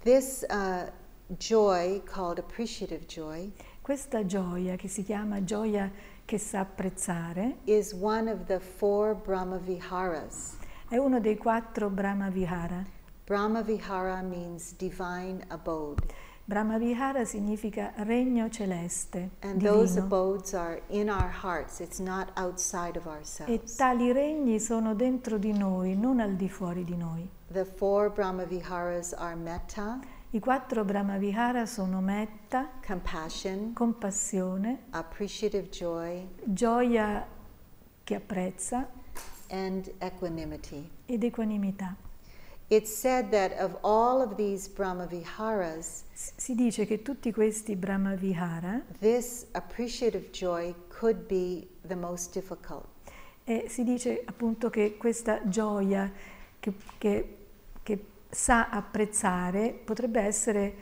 This uh, joy, called appreciative joy, Questa gioia, che si chiama gioia che sa apprezzare, is one of the four Brahmaviharas. è uno dei quattro Brahmavihara. Brahmavihara means divine abode, Brahmavihara significa regno celeste, and those divino. abodes are in our hearts. It's not outside of E tali regni sono dentro di noi, non al di fuori di noi. The four Brahmaviharas are metta, I quattro Brahmavihara sono metta, compassion, compassione, appreciative joy, gioia che apprezza and equanimity. ed equanimità. It's said that of all of these Brahmaviharas, Si dice che tutti questi Brahmavihara, this appreciative joy could be the most difficult. e si dice appunto che questa gioia che, che- che sa apprezzare potrebbe essere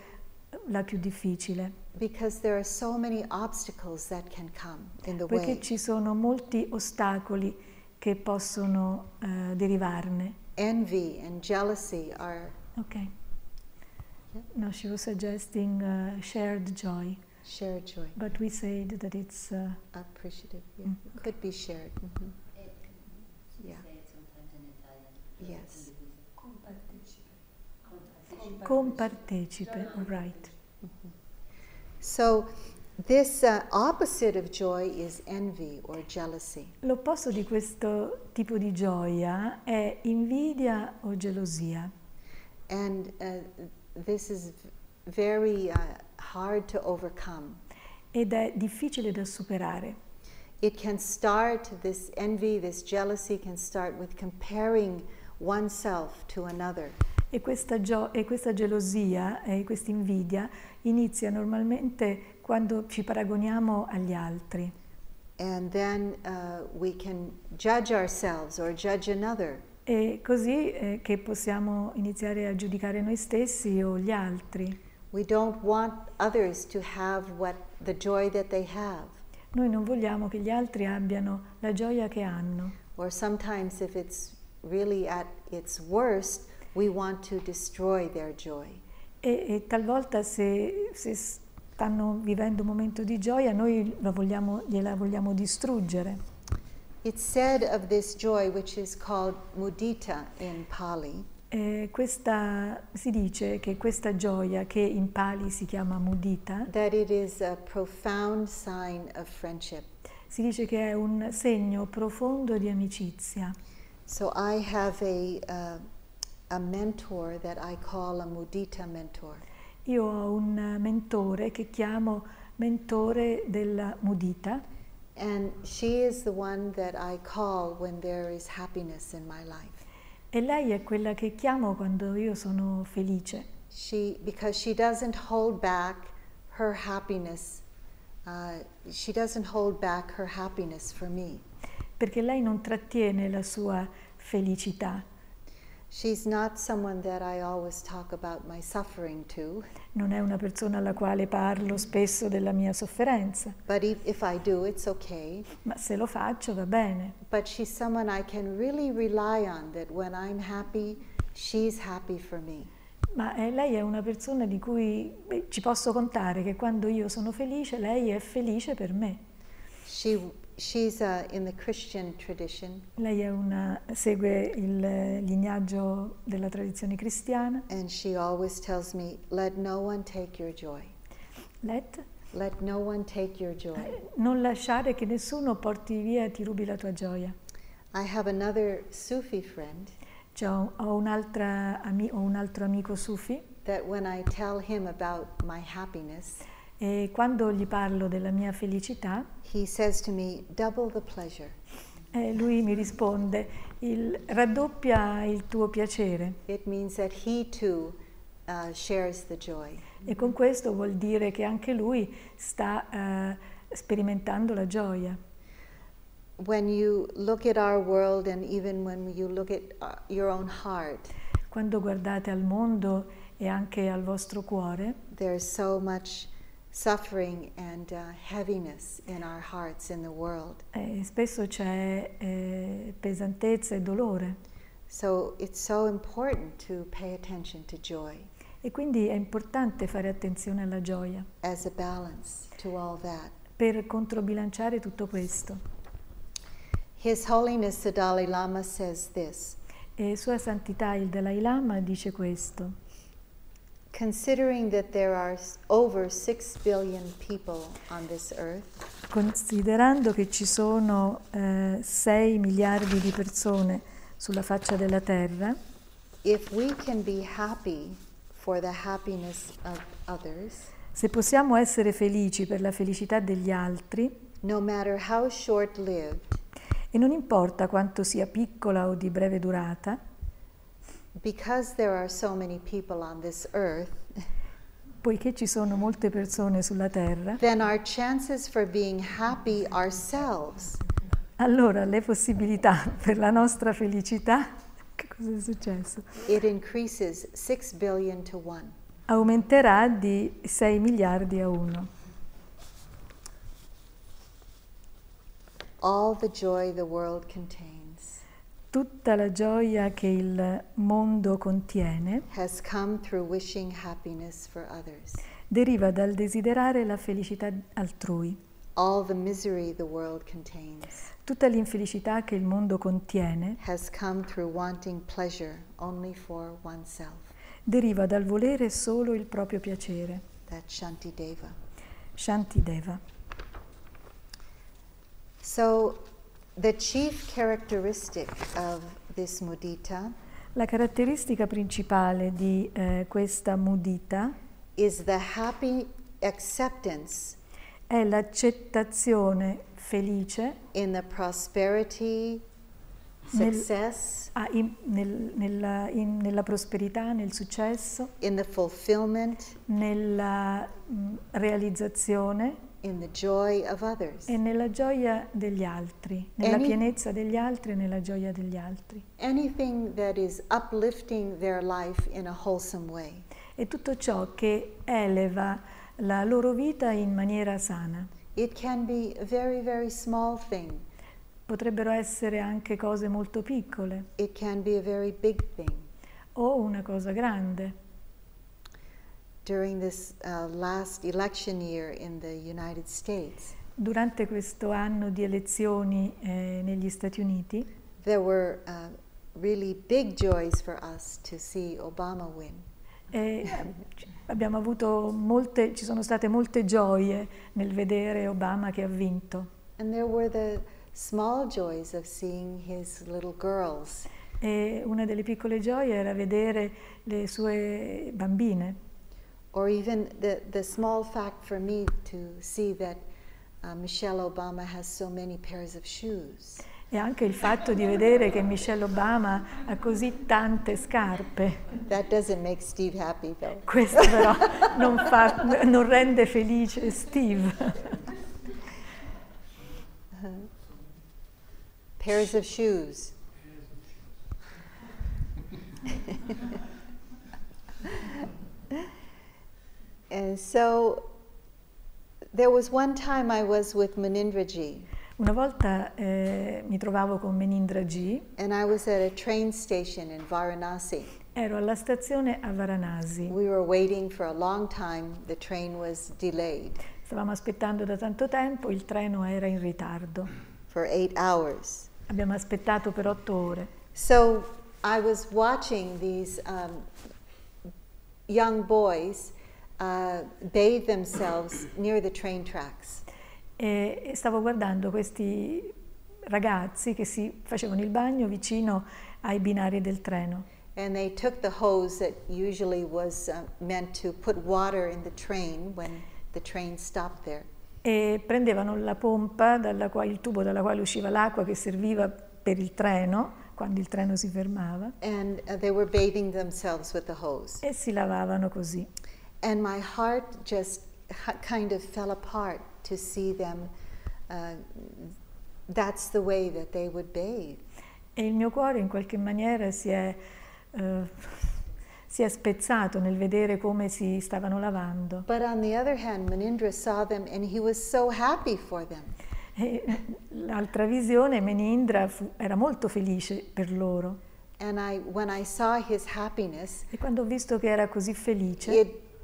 la più difficile, Because there are so many obstacles that can come in the perché way. ci sono molti ostacoli che possono eh, derivarne. Envy and jealousy are Ok. No, she was suggesting uh, shared joy, shared joy. but we said that it's uh, Appreciative, yeah. Mm. Could be shared. mhm. Yeah. Yes. compartecipe, right. So, this uh, opposite of joy is envy or jealousy. L'opposto di questo tipo di gioia è invidia o gelosia And uh, this is very uh, hard to overcome. ed è difficile da superare. It can start, this envy, this jealousy can start with comparing oneself to another. E questa, gio- e questa gelosia e questa invidia inizia normalmente quando ci paragoniamo agli altri And then uh, we can judge ourselves or judge another. e così eh, che possiamo iniziare a giudicare noi stessi o gli altri. We don't want others to have what the joy that they have. Noi non vogliamo che gli altri abbiano la gioia che hanno. Or sometimes, if it's really at its worst, we want to destroy their joy. E, e talvolta se, se stanno vivendo un momento di gioia, noi la vogliamo- gliela vogliamo distruggere. It's said of this joy, which is called mudita in Pali, E questa, si dice che questa gioia, che in Pali si chiama mudita, that it is a profound sign of friendship. si dice che è un segno profondo di amicizia. So I have a, uh, a mentor that I call a mudita mentor. Io ho un mentore che chiamo mentore della mudita And she is the one that I call when there is happiness in my life. E lei è quella che chiamo quando io sono felice, She, because she doesn't hold back her happiness. Uh, she doesn't hold back her happiness for me. perché lei non trattiene la sua felicità. To, Non è una persona alla quale parlo spesso della mia sofferenza, but if, if I do, it's okay. ma se lo faccio va bene. But she's someone I can really rely on that when I'm happy, she's happy for me. Ma eh, lei è una persona di cui beh, ci posso contare che quando io sono felice, lei è felice per me. She, she's uh, in the Christian tradition, Lei è una- segue il lignaggio della tradizione cristiana. and she always tells me, Let no one take your joy. Let, Let no one take your joy. eh, non lasciare che nessuno porti via e ti rubi la tua gioia. I have another Sufi friend Cioè, ho, ho un altro amico sufi that when I tell him about my happiness, e quando gli parlo della mia felicità, me, eh, lui mi risponde, il, raddoppia il tuo piacere. Too uh. E con questo vuol dire che anche lui sta eh, sperimentando la gioia. Uh, heart, Quando guardate al mondo e anche al vostro cuore, there's so much suffering and uh, heaviness in our hearts in the world. eh, spesso c'è eh, pesantezza e dolore. So it's so important to pay attention to joy E quindi è importante fare attenzione alla gioia as a balance to all that. per controbilanciare tutto questo. His Holiness the Dalai Lama says this E Sua Santità il Dalai Lama dice questo. Considering that there are over 6 billion people on this earth, Considerando che ci sono 6 miliardi di persone sulla faccia della Terra, if we can be happy for the happiness of others, se possiamo essere felici per la felicità degli altri, no matter how short lived, e non importa quanto sia piccola o di breve durata, because there are so many people on this earth, poiché ci sono molte persone sulla Terra, then our chances for being happy ourselves allora le possibilità per la nostra felicità, che cosa è successo? it increases 6 billion to 1. Aumenterà di 6 miliardi a 1. All the joy the world contains Tutta la gioia che il mondo contiene has come through wishing happiness for others. deriva dal desiderare la felicità altrui. All the misery the world contains Tutta l'infelicità che il mondo contiene has come through wanting pleasure only for oneself. deriva dal volere solo il proprio piacere. That's Shantideva. Shantideva. So, the chief characteristic of this mudita La caratteristica principale di eh, questa mudita is the happy acceptance è l'accettazione felice in the prosperity, Nel- success, ah, in- nel- nella, in- nella prosperità, nel successo, in the fulfillment, nella mh, realizzazione in the joy of others. e nella gioia degli altri, nella Any- pienezza degli altri e nella gioia degli altri. Anything that is uplifting their life in a wholesome way. E tutto ciò che eleva la loro vita in maniera sana. It can be a very, very small thing. Potrebbero essere anche cose molto piccole It can be a very big thing. o una cosa grande. During this uh, last election year in the United States, Durante questo anno di elezioni eh, negli Stati Uniti there were uh, really big joys for us to see Obama win. eh, abbiamo avuto molte, ci sono state molte gioie nel vedere Obama che ha vinto. And there were the small joys of seeing his little girls E una delle piccole gioie era vedere le sue bambine or even the, the small fact for me to see that uh, Michelle Obama has so many pairs of shoes. E anche il fatto di vedere che Michelle Obama ha così tante scarpe. That doesn't make Steve happy though. Questo però non, fa, non rende felice Steve. Pairs of shoes. and so there was one time I was with Manindraji. Una volta eh, mi trovavo con Menindra G. And I was at a train station in Varanasi. Ero alla stazione a Varanasi. We were waiting for a long time. The train was delayed. Stavamo aspettando da tanto tempo, il treno era in ritardo. For eight hours. Abbiamo aspettato per otto ore. So I was watching these um, young boys uh, bathe themselves near the train tracks. E stavo guardando questi ragazzi che si facevano il bagno vicino ai binari del treno. And they took the hose that usually was uh, meant to put water in the train when the train stopped there. E prendevano la pompa, dalla quale, il tubo dalla quale usciva l'acqua che serviva per il treno, quando il treno si fermava. And uh, they were bathing themselves with the hose. E si lavavano così. And my heart just kind of fell apart to see them. Uh, that's the way that they would bathe. E il mio cuore in qualche maniera si è, uh, si è spezzato nel vedere come si stavano lavando. But on the other hand, Manindra saw them and he was so happy for them. E l'altra visione, Menindra fu, era molto felice per loro. And I, when I saw his happiness, e quando ho visto che era così felice,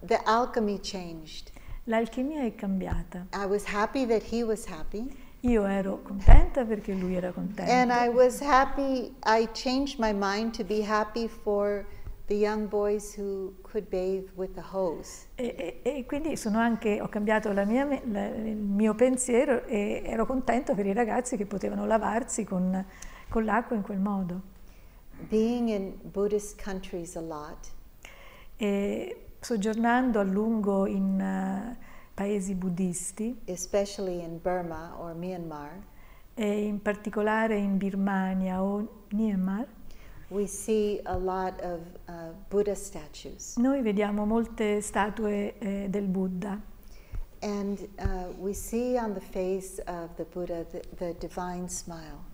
it, the alchemy changed. L'alchimia è cambiata. I was happy that he was happy. Io ero contenta perché lui era contento. And I was happy, I changed my mind to be happy for the young boys who could bathe with the hose. E, e, e quindi anche, ho cambiato la mia, la, il mio pensiero e ero contento per i ragazzi che potevano lavarsi con, con l'acqua in quel modo. Being in Buddhist countries a lot. E, soggiornando a lungo in uh, paesi buddisti, especially in Burma or Myanmar, e in particolare in Birmania o Myanmar, we see a lot of uh, Buddha statues. Noi vediamo molte statue eh, del Buddha. And uh, we see on the face of the Buddha the, the divine smile.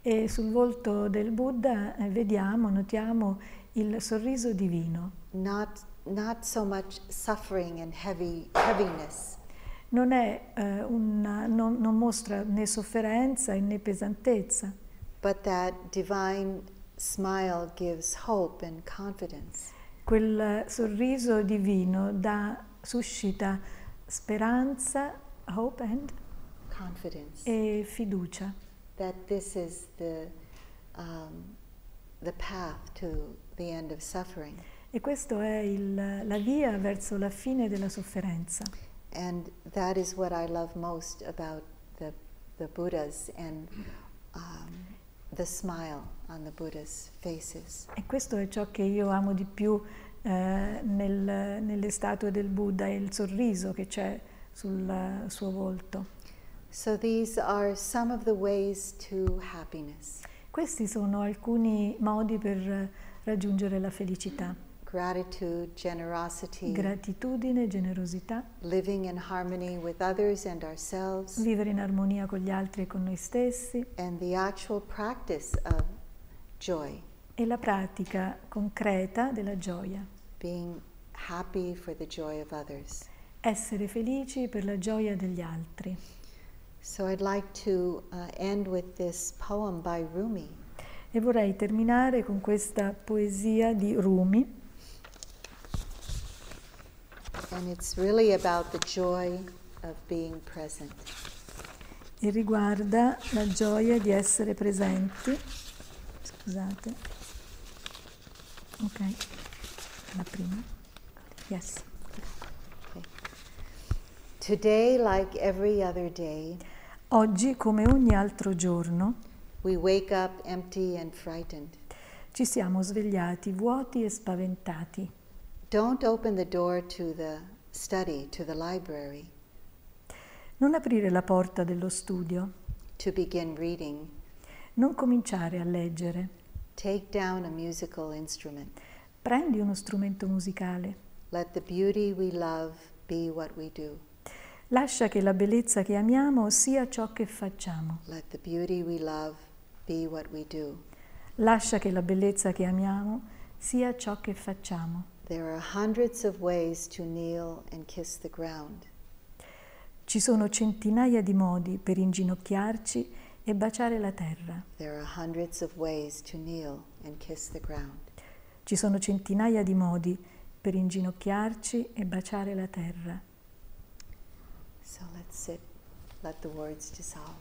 E sul volto del Buddha eh, vediamo, notiamo il sorriso divino. Not not so much suffering and heavy, heaviness. Non, è, uh, una, non, non mostra né sofferenza né pesantezza. But that divine smile gives hope and confidence. Quel sorriso divino dà, suscita speranza, hope and confidence. E fiducia. That this is the, um, the path to the end of suffering. E questa è il, la via verso la fine della sofferenza. And that is what I love most about the, the Buddhas and um, the smile on the Buddhas' faces. E questo è ciò che io amo di più eh, nel, nelle statue del Buddha, il sorriso che c'è sul suo volto. So these are some of the ways to happiness. Questi sono alcuni modi per raggiungere la felicità. Gratitude, generosity, gratitudine, generosità, living in harmony with others and ourselves, vivere in armonia con gli altri e con noi stessi, and the actual practice of joy, e la pratica concreta della gioia, being happy for the joy of others. essere felici per la gioia degli altri. So I'd like to uh, end with this poem by Rumi. E vorrei terminare con questa poesia di Rumi. And it's really about the joy of being present. E riguarda la gioia di essere presenti. Scusate. Ok. La prima. Yes. Okay. Today, like every other day, Oggi, come ogni altro giorno, we wake up empty and frightened. Ci siamo svegliati vuoti e spaventati. Don't open the door to the study, to the library. Non aprire la porta dello studio, to begin reading. non cominciare a leggere. Take down a musical instrument. Prendi uno strumento musicale. Let the beauty we love be what we do. Lascia che la bellezza che amiamo sia ciò che facciamo. Let the beauty we love be what we do. Lascia che la bellezza che amiamo sia ciò che facciamo. There are hundreds of ways to kneel and kiss the ground. Ci sono centinaia di modi per inginocchiarci e baciare la terra. There are hundreds of ways to kneel and kiss the ground. Ci sono centinaia di modi per inginocchiarci e baciare la terra. So let's sit, let the words dissolve.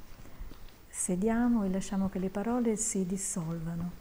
Sediamo e lasciamo che le parole si dissolvano.